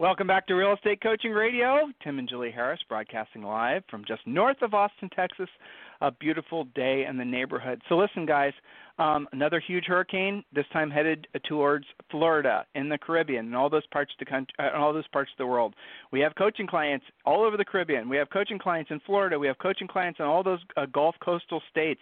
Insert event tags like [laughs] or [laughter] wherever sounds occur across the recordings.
Welcome back to Real Estate Coaching Radio. Tim and Julie Harris broadcasting live from just north of Austin, Texas. A beautiful day in the neighborhood. So, listen, guys, um, another huge hurricane. This time headed towards Florida in the Caribbean and all those parts of the country, uh, all those parts of the world. We have coaching clients all over the Caribbean. We have coaching clients in Florida. We have coaching clients in all those uh, Gulf coastal states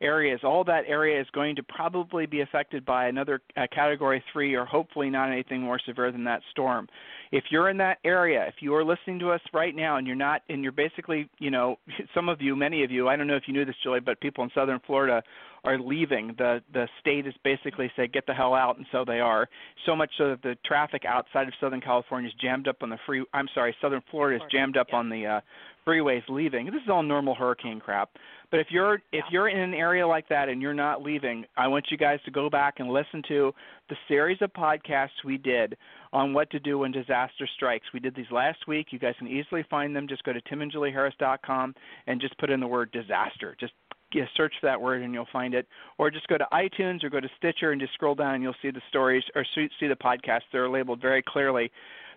areas, all that area is going to probably be affected by another uh, category 3 or hopefully not anything more severe than that storm. If you're in that area, if you are listening to us right now and you're not and you're basically, you know, [laughs] some of you, many of you, I don't know if you knew this Julie, but people in southern Florida are leaving. The the state is basically said get the hell out and so they are. So much so that the traffic outside of southern California is jammed up on the free I'm sorry, southern Florida is jammed up on the uh freeways leaving. This is all normal hurricane crap. But if you're if you're in an area like that and you're not leaving, I want you guys to go back and listen to the series of podcasts we did on what to do when disaster strikes. We did these last week. You guys can easily find them. Just go to timandjulieharris.com and just put in the word disaster. Just yeah, search for that word and you'll find it. Or just go to iTunes or go to Stitcher and just scroll down and you'll see the stories or see the podcasts. They're labeled very clearly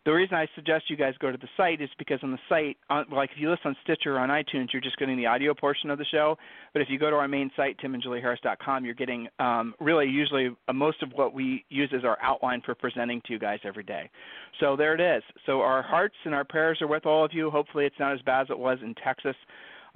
the reason I suggest you guys go to the site is because on the site, on, like if you listen on Stitcher or on iTunes, you're just getting the audio portion of the show. But if you go to our main site, timandjulieharris.com, you're getting um, really usually uh, most of what we use as our outline for presenting to you guys every day. So there it is. So our hearts and our prayers are with all of you. Hopefully it's not as bad as it was in Texas.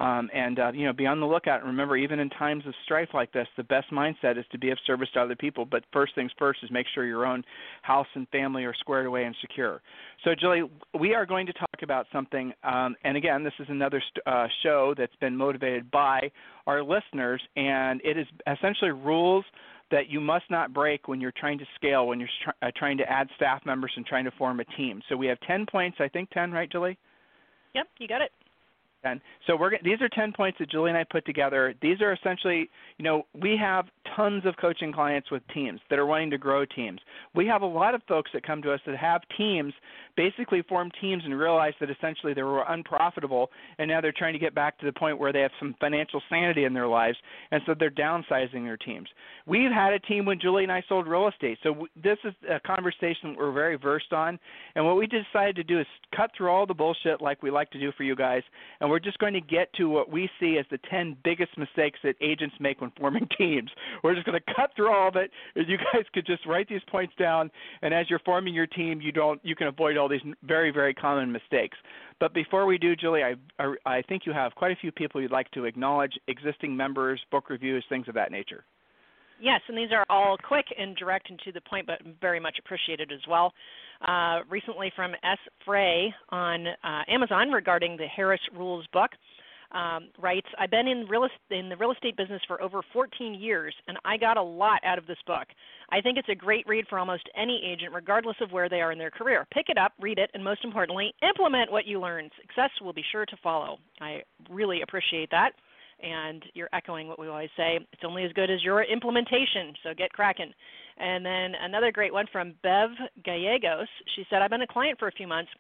Um, and uh, you know, be on the lookout. Remember, even in times of strife like this, the best mindset is to be of service to other people. But first things first is make sure your own house and family are squared away and secure. So, Julie, we are going to talk about something. Um, and again, this is another st- uh, show that's been motivated by our listeners, and it is essentially rules that you must not break when you're trying to scale, when you're tr- uh, trying to add staff members and trying to form a team. So we have 10 points, I think 10, right, Julie? Yep, you got it. 10. So we're these are 10 points that Julie and I put together. These are essentially, you know, we have tons of coaching clients with teams that are wanting to grow teams. We have a lot of folks that come to us that have teams, basically form teams and realize that essentially they were unprofitable and now they're trying to get back to the point where they have some financial sanity in their lives and so they're downsizing their teams. We've had a team when Julie and I sold real estate. So this is a conversation we're very versed on and what we decided to do is cut through all the bullshit like we like to do for you guys and we're just going to get to what we see as the 10 biggest mistakes that agents make when forming [laughs] teams. We're just going [laughs] to cut through all of it. You guys could just write these points down, and as you're forming your team, you don't you can avoid all these very very common mistakes. But before we do, Julie, I I think you have quite a few people you'd like to acknowledge, existing members, book reviews, things of that nature. Yes, and these are all quick and direct and to the point, but very much appreciated as well. Uh, recently from S. Frey on uh, Amazon regarding the Harris Rules book. Um, writes, I've been in, real, in the real estate business for over 14 years, and I got a lot out of this book. I think it's a great read for almost any agent, regardless of where they are in their career. Pick it up, read it, and most importantly, implement what you learn. Success will be sure to follow. I really appreciate that and you're echoing what we always say it's only as good as your implementation so get cracking and then another great one from bev gallegos she said i've been a client for a few months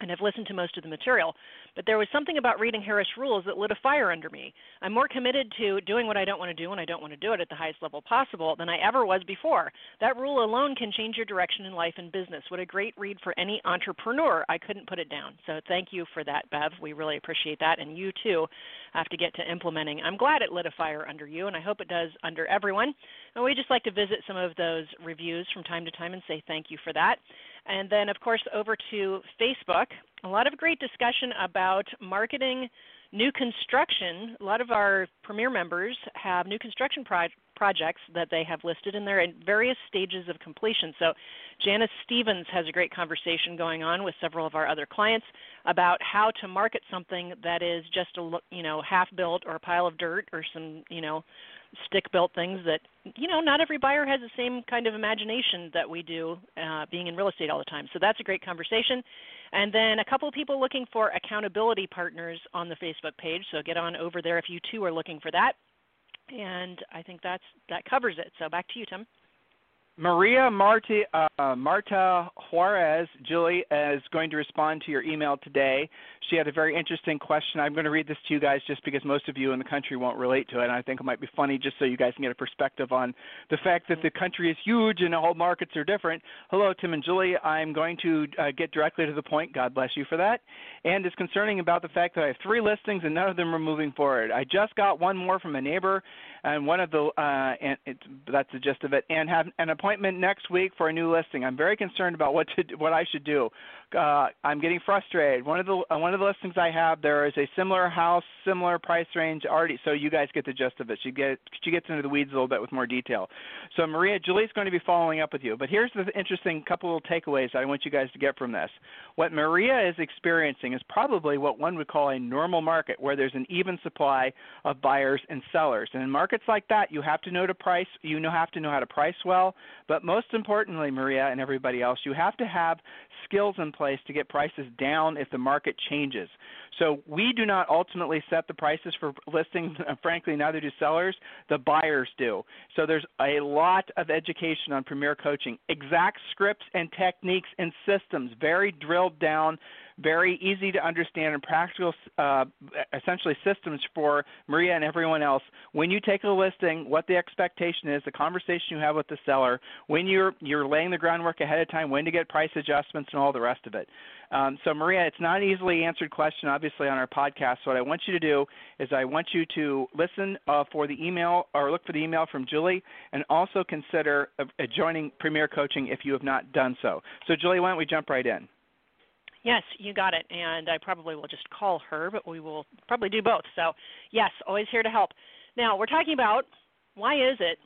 and have listened to most of the material. But there was something about reading Harris Rules that lit a fire under me. I'm more committed to doing what I don't want to do when I don't want to do it at the highest level possible than I ever was before. That rule alone can change your direction in life and business. What a great read for any entrepreneur. I couldn't put it down. So thank you for that, Bev. We really appreciate that. And you too have to get to implementing. I'm glad it lit a fire under you, and I hope it does under everyone. And we just like to visit some of those reviews from time to time and say thank you for that. And then, of course, over to Facebook. A lot of great discussion about marketing new construction. A lot of our premier members have new construction pro- projects that they have listed, and they're in various stages of completion. So, Janice Stevens has a great conversation going on with several of our other clients about how to market something that is just a you know half built or a pile of dirt or some you know stick built things that you know not every buyer has the same kind of imagination that we do uh, being in real estate all the time. So that's a great conversation. And then a couple of people looking for accountability partners on the facebook page. So get on over there if you too are looking for that and i think that's that covers it so back to you tim Maria Marta, uh, Marta Juarez, Julie, is going to respond to your email today. She had a very interesting question. I'm going to read this to you guys just because most of you in the country won't relate to it. And I think it might be funny just so you guys can get a perspective on the fact that the country is huge and all markets are different. Hello, Tim and Julie. I'm going to uh, get directly to the point. God bless you for that. And it's concerning about the fact that I have three listings and none of them are moving forward. I just got one more from a neighbor and one of the uh, and it's, that's the gist of it. And have an appointment next week for a new listing. I'm very concerned about what to what I should do uh, I'm getting frustrated. One of the uh, one of the listings I have, there is a similar house, similar price range already. So you guys get the gist of it. She she gets into the weeds a little bit with more detail. So Maria, Julie's going to be following up with you. But here's the interesting couple of takeaways I want you guys to get from this. What Maria is experiencing is probably what one would call a normal market, where there's an even supply of buyers and sellers. And in markets like that, you have to know to price. You know have to know how to price well. But most importantly, Maria and everybody else, you have to have skills in place to get prices down if the market changes. So we do not ultimately set the prices for listings. [laughs] Frankly, neither do sellers. The buyers do. So there's a lot of education on Premier Coaching, exact scripts and techniques and systems, very drilled down very easy to understand and practical, uh, essentially systems for Maria and everyone else. When you take a listing, what the expectation is, the conversation you have with the seller, when you're you're laying the groundwork ahead of time, when to get price adjustments and all the rest of it. Um, so Maria, it's not an easily answered question, obviously, on our podcast. So what I want you to do is I want you to listen uh, for the email or look for the email from Julie, and also consider joining Premier Coaching if you have not done so. So Julie, why don't we jump right in? Yes, you got it. And I probably will just call her, but we will probably do both. So, yes, always here to help. Now, we're talking about why is it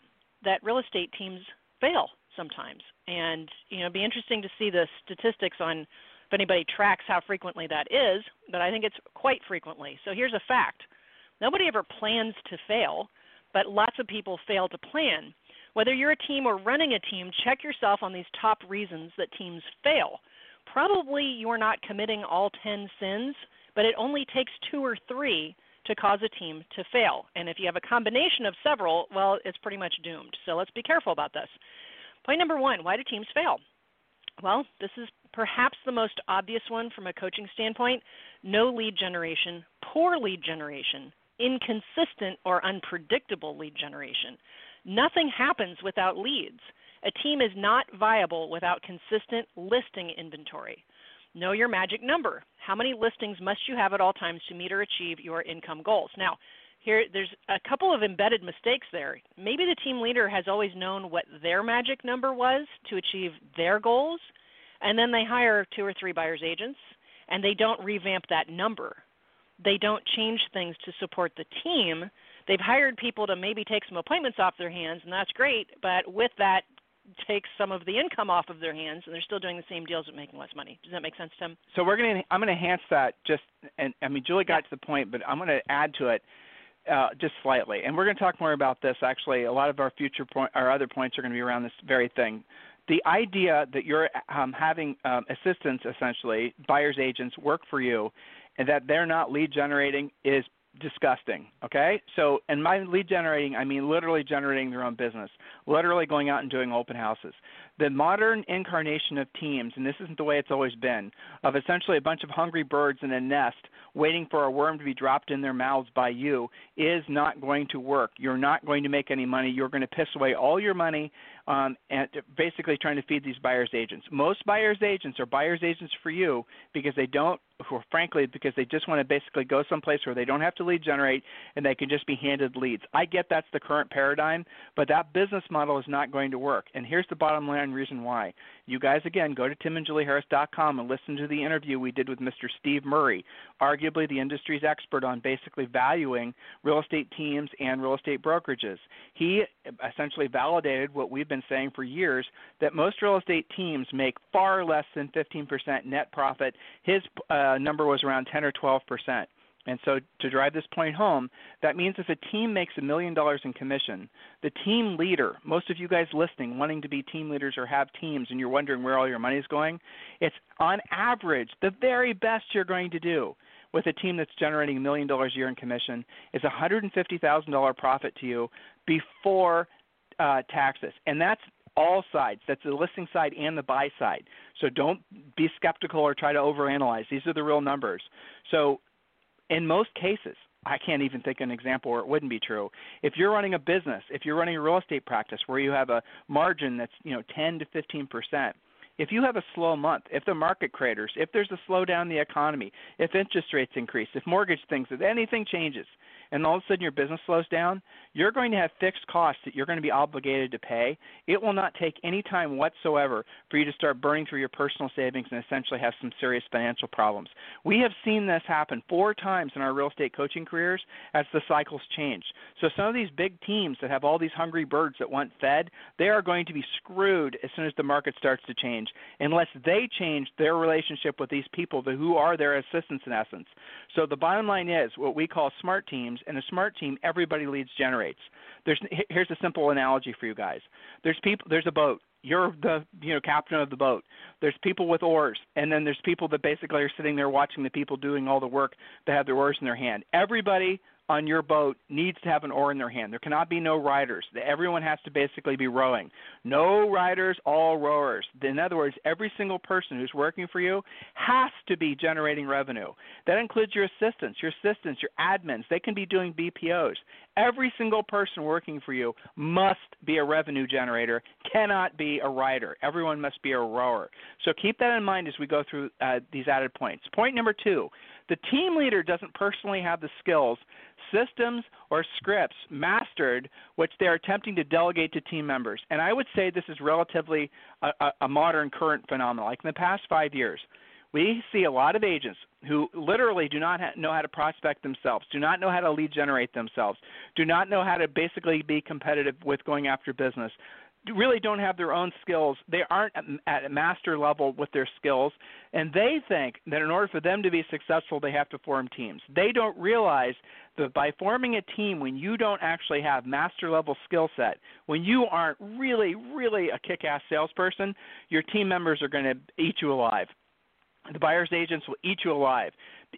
that real estate teams fail sometimes? And, you know, it'd be interesting to see the statistics on if anybody tracks how frequently that is, but I think it's quite frequently. So, here's a fact nobody ever plans to fail, but lots of people fail to plan. Whether you're a team or running a team, check yourself on these top reasons that teams fail probably you're not committing all 10 sins, but it only takes two or three to cause a team to fail. And if you have a combination of several, well, it's pretty much doomed. So let's be careful about this. Point number one why do teams fail? Well, this is perhaps the most obvious one from a coaching standpoint no lead generation, poor lead generation, inconsistent or unpredictable lead generation. Nothing happens without leads. A team is not viable without consistent listing inventory. Know your magic number. How many listings must you have at all times to meet or achieve your income goals? Now, here there's a couple of embedded mistakes there. Maybe the team leader has always known what their magic number was to achieve their goals, and then they hire two or three buyers agents and they don't revamp that number. They don't change things to support the team. They've hired people to maybe take some appointments off their hands, and that's great, but with that takes some of the income off of their hands, and they're still doing the same deals but making less money. Does that make sense, Tim? So we're gonna I'm gonna enhance that just, and I mean Julie got yeah. to the point, but I'm gonna add to it. Uh, just slightly, and we're going to talk more about this. Actually, a lot of our future point, our other points are going to be around this very thing. The idea that you're um, having um, assistants, essentially buyers agents, work for you, and that they're not lead generating is disgusting. Okay, so and my lead generating, I mean literally generating their own business, literally going out and doing open houses. The modern incarnation of teams, and this isn't the way it's always been, of essentially a bunch of hungry birds in a nest waiting for a worm to be dropped in their mouths by you, is not going to work. You're not going to make any money. You're going to piss away all your money um, and basically trying to feed these buyers agents. Most buyers agents are buyers agents for you because they don't, or frankly, because they just want to basically go someplace where they don't have to lead generate and they can just be handed leads. I get that's the current paradigm, but that business model is not going to work. And here's the bottom line reason why you guys again go to timandjulieharris.com and listen to the interview we did with Mr. Steve Murray, arguably the industry's expert on basically valuing real estate teams and real estate brokerages. He essentially validated what we've been saying for years that most real estate teams make far less than 15% net profit. His uh, number was around 10 or 12 percent. And so to drive this point home, that means if a team makes a million dollars in commission, the team leader, most of you guys listening, wanting to be team leaders or have teams and you're wondering where all your money is going, it's on average the very best you're going to do with a team that's generating a million dollars a year in commission is a $150,000 profit to you before uh, taxes. And that's all sides. That's the listing side and the buy side. So don't be skeptical or try to overanalyze. These are the real numbers. So in most cases, I can't even think of an example where it wouldn't be true. If you're running a business, if you're running a real estate practice where you have a margin that's, you know, 10 to 15 percent, if you have a slow month, if the market craters, if there's a slowdown in the economy, if interest rates increase, if mortgage things, if anything changes, and all of a sudden your business slows down, you're going to have fixed costs that you're going to be obligated to pay. It will not take any time whatsoever for you to start burning through your personal savings and essentially have some serious financial problems. We have seen this happen four times in our real estate coaching careers as the cycles change. So some of these big teams that have all these hungry birds that want fed, they are going to be screwed as soon as the market starts to change unless they change their relationship with these people who are their assistants in essence. So the bottom line is what we call smart teams, and a smart team, everybody leads generates. There's here's a simple analogy for you guys. There's people. There's a boat. You're the you know captain of the boat. There's people with oars, and then there's people that basically are sitting there watching the people doing all the work that have their oars in their hand. Everybody on your boat needs to have an oar in their hand. There cannot be no riders. Everyone has to basically be rowing. No riders, all rowers. In other words, every single person who's working for you has to be generating revenue. That includes your assistants, your assistants, your admins. They can be doing BPOs. Every single person working for you must be a revenue generator, cannot be a rider. Everyone must be a rower. So keep that in mind as we go through uh, these added points. Point number two the team leader doesn't personally have the skills, systems, or scripts mastered which they are attempting to delegate to team members. And I would say this is relatively a, a, a modern current phenomenon. Like in the past five years, we see a lot of agents who literally do not ha- know how to prospect themselves, do not know how to lead generate themselves, do not know how to basically be competitive with going after business really don't have their own skills. They aren't at a master level with their skills, and they think that in order for them to be successful, they have to form teams. They don't realize that by forming a team when you don't actually have master level skill set, when you aren't really, really a kick ass salesperson, your team members are going to eat you alive. The buyer's agents will eat you alive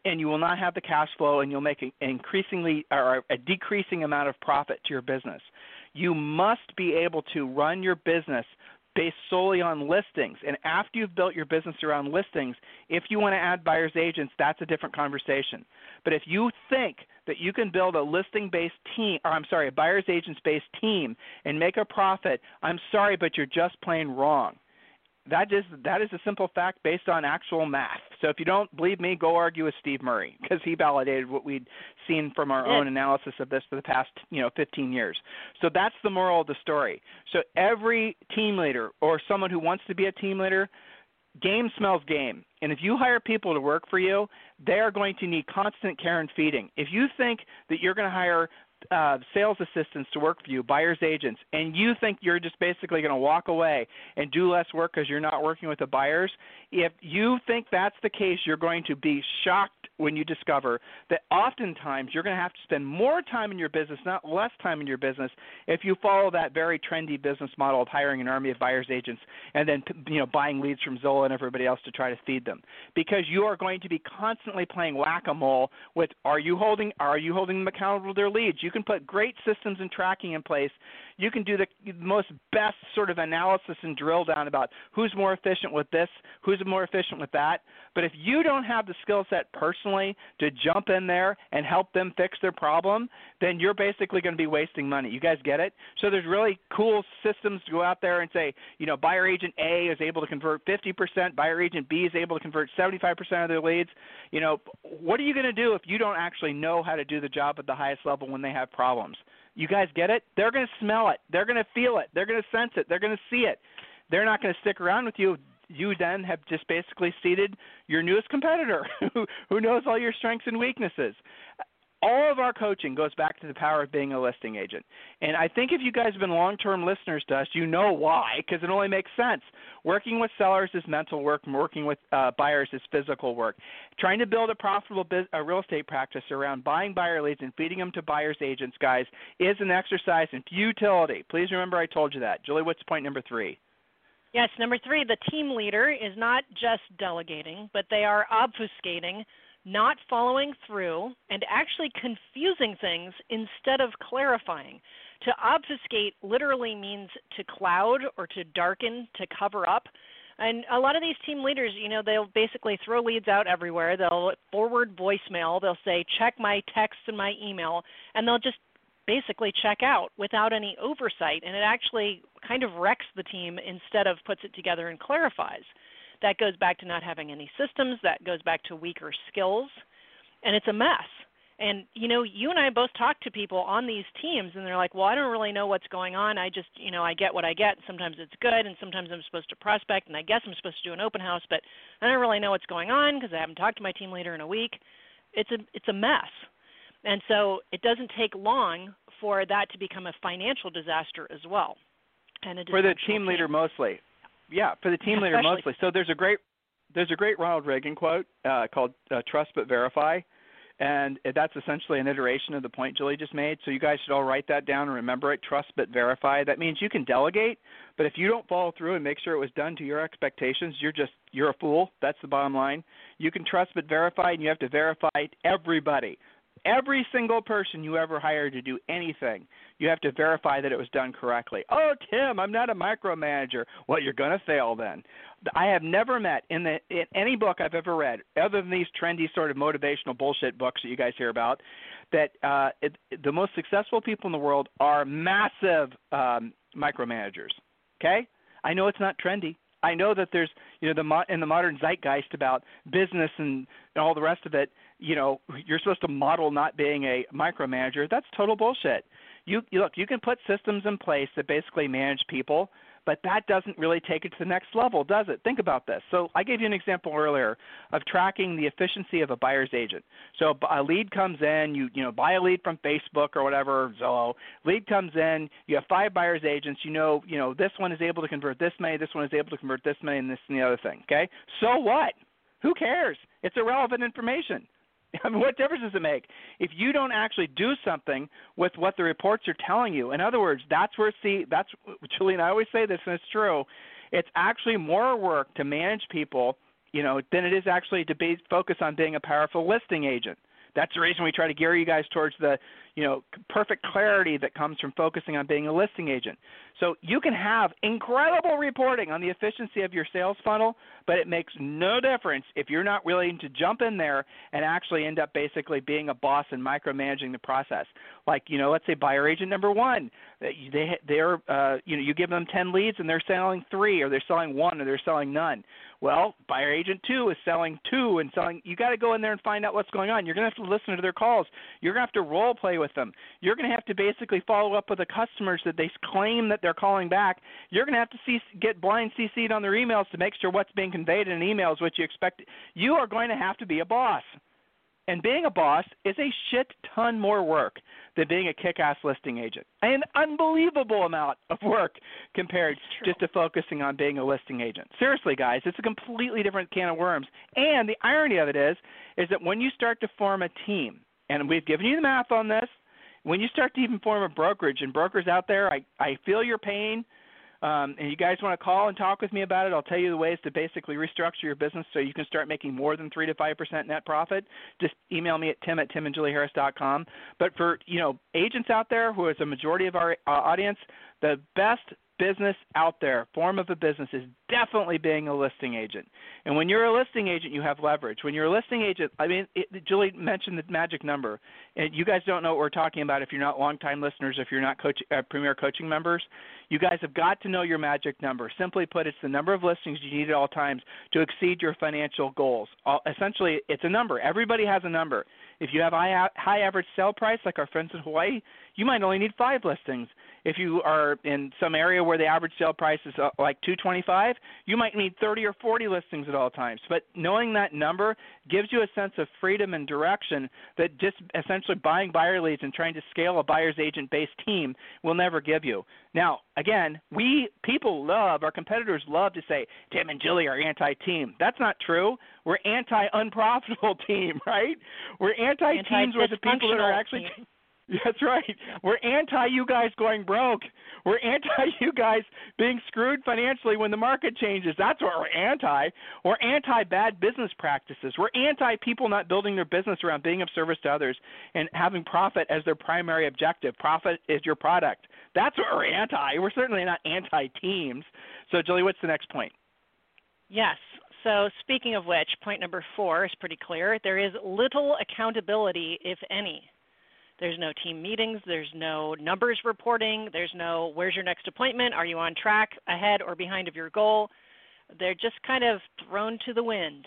and you will not have the cash flow and you'll make an increasingly or a decreasing amount of profit to your business. You must be able to run your business based solely on listings. And after you've built your business around listings, if you want to add buyer's agents, that's a different conversation. But if you think that you can build a listing based team, or I'm sorry, a buyer's agents based team and make a profit, I'm sorry, but you're just plain wrong that is that is a simple fact based on actual math. So if you don't believe me, go argue with Steve Murray [laughs] because he validated what we'd seen from our own analysis of this for the past you know 15 years. So that's the moral of the story. So every team leader or someone who wants to be a team leader, game smells game. And if you hire people to work for you, they are going to need constant care and feeding. If you think that you're going to hire uh, sales assistants to work for you, buyer's agents, and you think you're just basically going to walk away and do less work because you're not working with the buyers, if you think that's the case, you're going to be shocked when you discover that oftentimes you're going to have to spend more time in your business, not less time in your business, if you follow that very trendy business model of hiring an army of buyer's agents and then you know buying leads from Zillow and everybody else to try to feed them, because you are going to be constantly playing whack-a-mole with are you holding are you holding them accountable to their leads? You can put great systems and tracking in place you can do the most best sort of analysis and drill down about who's more efficient with this, who's more efficient with that. But if you don't have the skill set personally to jump in there and help them fix their problem, then you're basically going to be wasting money. You guys get it? So there's really cool systems to go out there and say, you know, buyer agent A is able to convert 50%, buyer agent B is able to convert 75% of their leads. You know, what are you going to do if you don't actually know how to do the job at the highest level when they have problems? You guys get it? They're going to smell it. They're going to feel it. They're going to sense it. They're going to see it. they're not going to stick around with you. You then have just basically seated your newest competitor [laughs] who, who knows all your strengths and weaknesses all of our coaching goes back to the power of being a listing agent. And I think if you guys have been long term listeners to us, you know why, because it only makes sense. Working with sellers is mental work, and working with uh, buyers is physical work. Trying to build a profitable biz- a real estate practice around buying buyer leads and feeding them to buyers agents, guys, is an exercise in futility. Please remember I told you that. Julie, what's point number three? Yes, number three, the team leader is not just delegating, but they are obfuscating not following through, and actually confusing things instead of clarifying. To obfuscate literally means to cloud or to darken, to cover up. And a lot of these team leaders, you know, they'll basically throw leads out everywhere. They'll forward voicemail. They'll say, check my text and my email. And they'll just basically check out without any oversight. And it actually kind of wrecks the team instead of puts it together and clarifies. That goes back to not having any systems, that goes back to weaker skills, and it's a mess. And you know, you and I both talk to people on these teams and they're like, "Well, I don't really know what's going on. I just, you know, I get what I get. Sometimes it's good and sometimes I'm supposed to prospect and I guess I'm supposed to do an open house, but I don't really know what's going on because I haven't talked to my team leader in a week." It's a it's a mess. And so it doesn't take long for that to become a financial disaster as well. And for the team leader mostly yeah, for the team leader Especially. mostly. So there's a great there's a great Ronald Reagan quote uh, called uh, "Trust but Verify," and that's essentially an iteration of the point Julie just made. So you guys should all write that down and remember it. Trust but verify. That means you can delegate, but if you don't follow through and make sure it was done to your expectations, you're just you're a fool. That's the bottom line. You can trust but verify, and you have to verify everybody. Every single person you ever hire to do anything, you have to verify that it was done correctly. Oh, Tim, I'm not a micromanager. Well, you're going to fail then. I have never met in the in any book I've ever read, other than these trendy sort of motivational bullshit books that you guys hear about, that uh, it, the most successful people in the world are massive um, micromanagers. Okay, I know it's not trendy. I know that there's you know the mo- in the modern zeitgeist about business and, and all the rest of it. You know, you're supposed to model not being a micromanager. That's total bullshit. You, you look, you can put systems in place that basically manage people, but that doesn't really take it to the next level, does it? Think about this. So I gave you an example earlier of tracking the efficiency of a buyer's agent. So a lead comes in, you you know buy a lead from Facebook or whatever, Zillow. Lead comes in, you have five buyer's agents. You know you know this one is able to convert this many, this one is able to convert this many, and this and the other thing. Okay, so what? Who cares? It's irrelevant information. [laughs] I mean, what difference does it make if you don't actually do something with what the reports are telling you? In other words, that's where see that's [laughs] Julie and I always say this, and it's true. It's actually more work to manage people, you know, than it is actually to be focus on being a powerful listing agent. That's the reason we try to gear you guys towards the, you know, perfect clarity that comes from focusing on being a listing agent. So you can have incredible reporting on the efficiency of your sales funnel, but it makes no difference if you're not willing to jump in there and actually end up basically being a boss and micromanaging the process. Like, you know, let's say buyer agent number 1, they they're uh, you know, you give them 10 leads and they're selling 3 or they're selling 1 or they're selling none. Well, buyer agent 2 is selling 2 and selling you got to go in there and find out what's going on. You're going to have to listen to their calls. You're going to have to role play with them. You're going to have to basically follow up with the customers that they claim that they're calling back. You're going to have to see, get blind CC'd on their emails to make sure what's being conveyed in emails, what you expect. You are going to have to be a boss. And being a boss is a shit ton more work than being a kick ass listing agent. An unbelievable amount of work compared just to focusing on being a listing agent. Seriously, guys, it's a completely different can of worms. And the irony of it is, is that when you start to form a team, and we've given you the math on this, when you start to even form a brokerage, and brokers out there, I, I feel your pain. Um, and you guys want to call and talk with me about it, I'll tell you the ways to basically restructure your business so you can start making more than three to five percent net profit. Just email me at tim at timandjulieharris.com. But for you know agents out there, who is a majority of our uh, audience, the best business out there, form of a business, is definitely being a listing agent. And when you're a listing agent, you have leverage. When you're a listing agent, I mean, it, Julie mentioned the magic number. And you guys don't know what we're talking about if you're not longtime listeners, if you're not coach, uh, Premier Coaching members. You guys have got to know your magic number. Simply put, it's the number of listings you need at all times to exceed your financial goals. All, essentially, it's a number. Everybody has a number. If you have high, high average sale price, like our friends in Hawaii, you might only need five listings. If you are in some area where the average sale price is uh, like 225, you might need 30 or 40 listings at all times. But knowing that number gives you a sense of freedom and direction that just essentially buying buyer leads and trying to scale a buyer's agent based team will never give you. Now, again, we people love our competitors love to say Tim and Julie are anti-team. That's not true. We're anti-unprofitable [laughs] team, right? We're anti-teams where the people that are actually team. [laughs] That's right. We're anti you guys going broke. We're anti [laughs] you guys being screwed financially when the market changes. That's what we're anti. We're anti bad business practices. We're anti people not building their business around being of service to others and having profit as their primary objective. Profit is your product. That's what we're anti. We're certainly not anti teams. So, Julie, what's the next point? Yes. So, speaking of which, point number four is pretty clear. There is little accountability, if any. There's no team meetings. There's no numbers reporting. There's no where's your next appointment? Are you on track, ahead, or behind of your goal? They're just kind of thrown to the wind.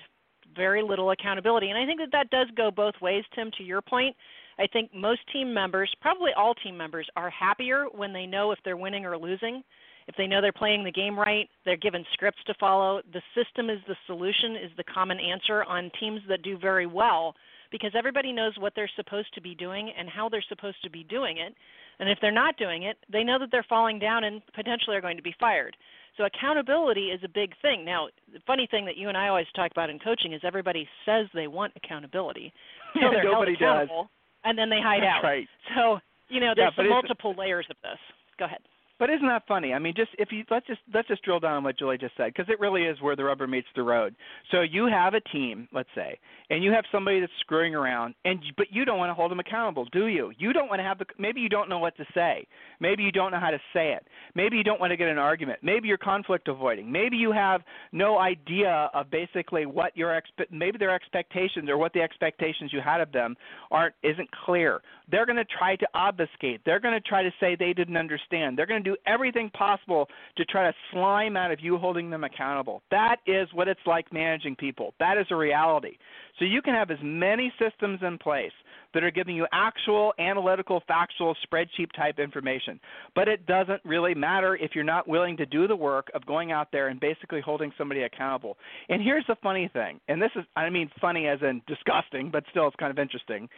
Very little accountability. And I think that that does go both ways, Tim, to your point. I think most team members, probably all team members, are happier when they know if they're winning or losing. If they know they're playing the game right, they're given scripts to follow. The system is the solution, is the common answer on teams that do very well because everybody knows what they're supposed to be doing and how they're supposed to be doing it. And if they're not doing it, they know that they're falling down and potentially are going to be fired. So accountability is a big thing. Now, the funny thing that you and I always talk about in coaching is everybody says they want accountability. [laughs] So they're held nobody accountable, does. and then they hide That's out. right. So, you know, there's it's- multiple layers of this. Go ahead. But isn't that funny? I mean, just if you let's just let's just drill down on what Julie just said because it really is where the rubber meets the road. So you have a team, let's say, and you have somebody that's screwing around, and but you don't want to hold them accountable, do you? You don't want to have the maybe you don't know what to say, maybe you don't know how to say it, maybe you don't want to get an argument, maybe you're conflict avoiding, maybe you have no idea of basically what your expe- maybe their expectations or what the expectations you had of them aren't isn't clear. They're going to try to obfuscate. They're going to try to say they didn't understand. They're going to do everything possible to try to slime out of you holding them accountable. That is what it's like managing people. That is a reality. So you can have as many systems in place that are giving you actual analytical, factual, spreadsheet type information. But it doesn't really matter if you're not willing to do the work of going out there and basically holding somebody accountable. And here's the funny thing, and this is, I mean, funny as in disgusting, but still it's kind of interesting.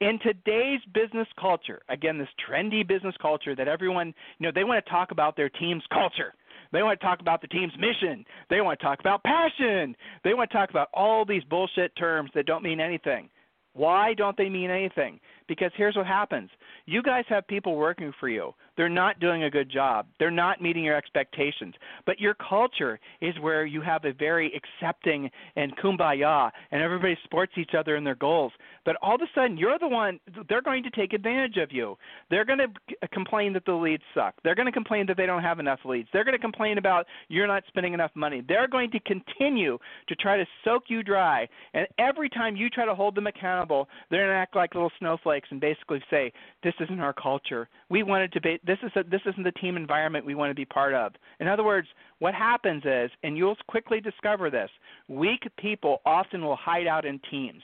In today's business culture, again, this trendy business culture that everyone, you know, they want to talk about their team's culture. They want to talk about the team's mission. They want to talk about passion. They want to talk about all these bullshit terms that don't mean anything. Why don't they mean anything? Because here's what happens. You guys have people working for you. They're not doing a good job. They're not meeting your expectations. But your culture is where you have a very accepting and kumbaya and everybody supports each other in their goals. But all of a sudden you're the one they're going to take advantage of you. They're going to uh, complain that the leads suck. They're going to complain that they don't have enough leads. They're going to complain about you're not spending enough money. They're going to continue to try to soak you dry. And every time you try to hold them accountable, they're going to act like little snowflakes and basically say, "This isn't our culture. We wanted to be this is a, this isn't the team environment we want to be part of." In other words, what happens is, and you'll quickly discover this, weak people often will hide out in teams.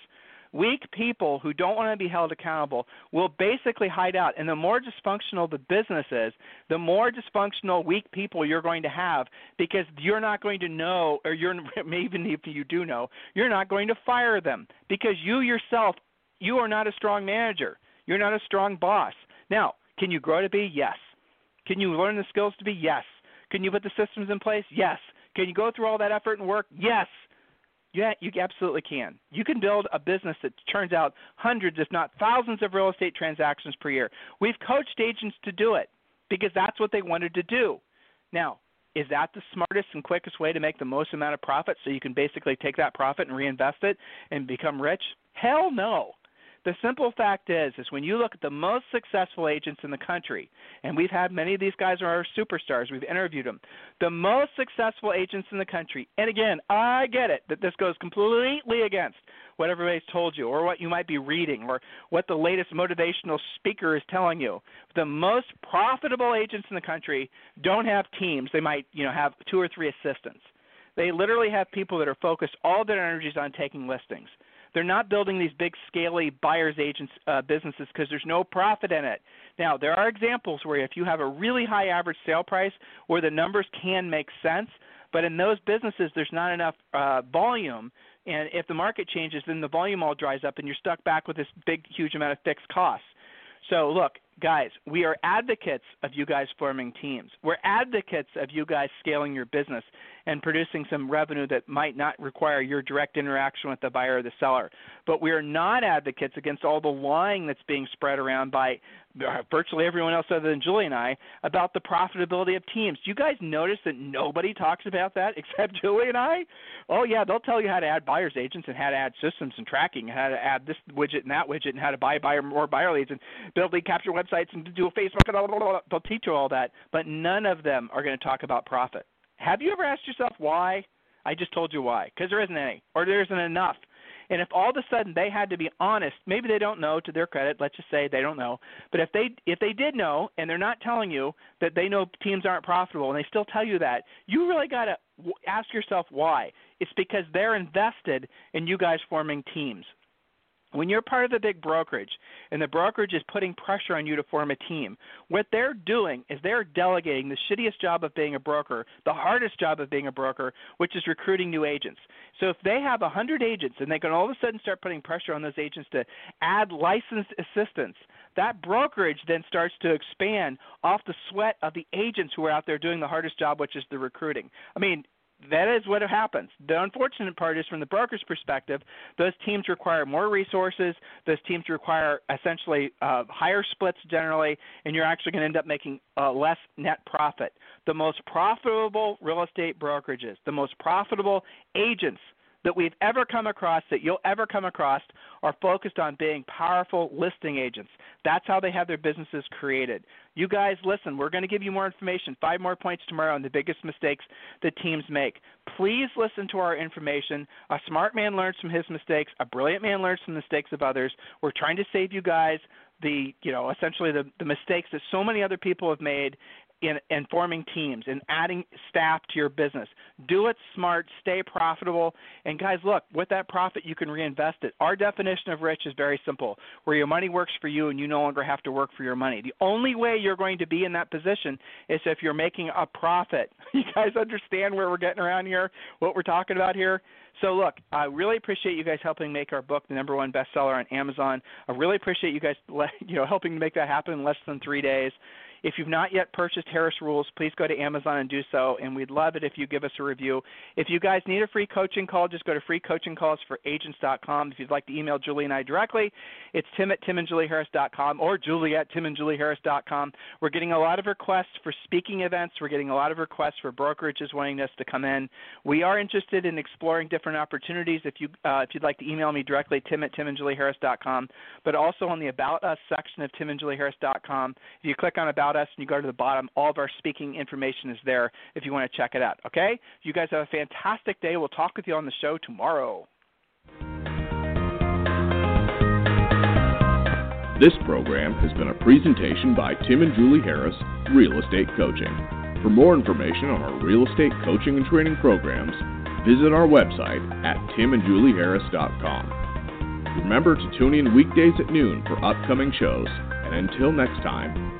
Weak people who don't want to be held accountable will basically hide out. And the more dysfunctional the business is, the more dysfunctional weak people you're going to have because you're not going to know, or you're [laughs] even if you do know, you're not going to fire them because you yourself, you are not a strong manager. You're not a strong boss. Now, can you grow to be? Yes. Can you learn the skills to be? Yes. Can you put the systems in place? Yes. Can you go through all that effort and work? Yes. Yeah, you absolutely can. You can build a business that turns out hundreds, if not thousands, of real estate transactions per year. We've coached agents to do it because that's what they wanted to do. Now, is that the smartest and quickest way to make the most amount of profit so you can basically take that profit and reinvest it and become rich? Hell no. The simple fact is, is when you look at the most successful agents in the country, and we've had many of these guys are our superstars. We've interviewed them. The most successful agents in the country, and again, I get it that this goes completely against what everybody's told you, or what you might be reading, or what the latest motivational speaker is telling you. The most profitable agents in the country don't have teams. They might, you know, have two or three assistants. They literally have people that are focused all their energies on taking listings. They're not building these big, scaly buyers agents uh, businesses because there's no profit in it. Now, there are examples where if you have a really high average sale price where the numbers can make sense, but in those businesses, there's not enough uh, volume. And if the market changes, then the volume all dries up and you're stuck back with this big, huge amount of fixed costs. So, look, guys, we are advocates of you guys forming teams. We're advocates of you guys scaling your business and producing some revenue that might not require your direct interaction with the buyer or the seller. But we are not advocates against all the lying that's being spread around by uh, virtually everyone else other than Julie and I about the profitability of teams. Do you guys notice that nobody talks about that [laughs] except Julie and I? Oh yeah, they'll tell you how to add buyers agents and how to add systems and tracking, and how to add this widget and that widget, and how to buy buyer more buyer leads and build lead capture websites and do a Facebook. And blah, blah, blah. They'll teach you all that, but none of them are going to talk about profit. Have you ever asked yourself why? I just told you why. Because there isn't any, or there isn't enough. And if all of a sudden they had to be honest, maybe they don't know to their credit, let's just say they don't know. But if they if they did know and they're not telling you that they know teams aren't profitable and they still tell you that, you really got to ask yourself why. It's because they're invested in you guys forming teams. When you're part of the big brokerage and the brokerage is putting pressure on you to form a team, what they're doing is they're delegating the shittiest job of being a broker, the hardest job of being a broker, which is recruiting new agents. So if they have 100 agents and they can all of a sudden start putting pressure on those agents to add licensed assistants, that brokerage then starts to expand off the sweat of the agents who are out there doing the hardest job, which is the recruiting. I mean, that is what happens. The unfortunate part is, from the broker's perspective, those teams require more resources. Those teams require essentially uh, higher splits generally, and you're actually going to end up making uh, less net profit. The most profitable real estate brokerages, the most profitable agents that we've ever come across, that you'll ever come across, are focused on being powerful listing agents. That's how they have their businesses created. You guys, listen, we're going to give you more information, five more points tomorrow on the biggest mistakes that teams make. Please listen to our information. A smart man learns from his mistakes, a brilliant man learns from the mistakes of others. We're trying to save you guys the you know essentially the the mistakes that so many other people have made in, in forming teams and adding staff to your business. Do it smart, stay profitable, and guys, look, with that profit, you can reinvest it. Our definition of rich is very simple where your money works for you and you no longer have to work for your money. The only way you're going to be in that position is if you're making a profit. [laughs] You guys understand where we're getting around here, what we're talking about here? So look, I really appreciate you guys helping make our book the number one bestseller on Amazon. I really appreciate you guys, [laughs] you know, helping make that happen in less than three days. If you've not yet purchased Harris Rules, please go to Amazon and do so, and we'd love it if you give us a review. If you guys need a free coaching call, just go to freecoachingcallsforagents.com. If you'd like to email Julie and I directly, it's tim at timandjulieharris.com or julie at timandjulieharris.com. We're getting a lot of requests for speaking events. We're getting a lot of requests for brokerages wanting us to come in. We are interested in exploring different opportunities. If, you, uh, if you'd like to email me directly, tim at timandjulieharris.com, but also on the About Us section of timandjulieharris.com. If you click on About about us and you go to the bottom, all of our speaking information is there if you want to check it out. Okay? You guys have a fantastic day. We'll talk with you on the show tomorrow. This program has been a presentation by Tim and Julie Harris, Real Estate Coaching. For more information on our real estate coaching and training programs, visit our website at timandjulieharris.com. Remember to tune in weekdays at noon for upcoming shows, and until next time,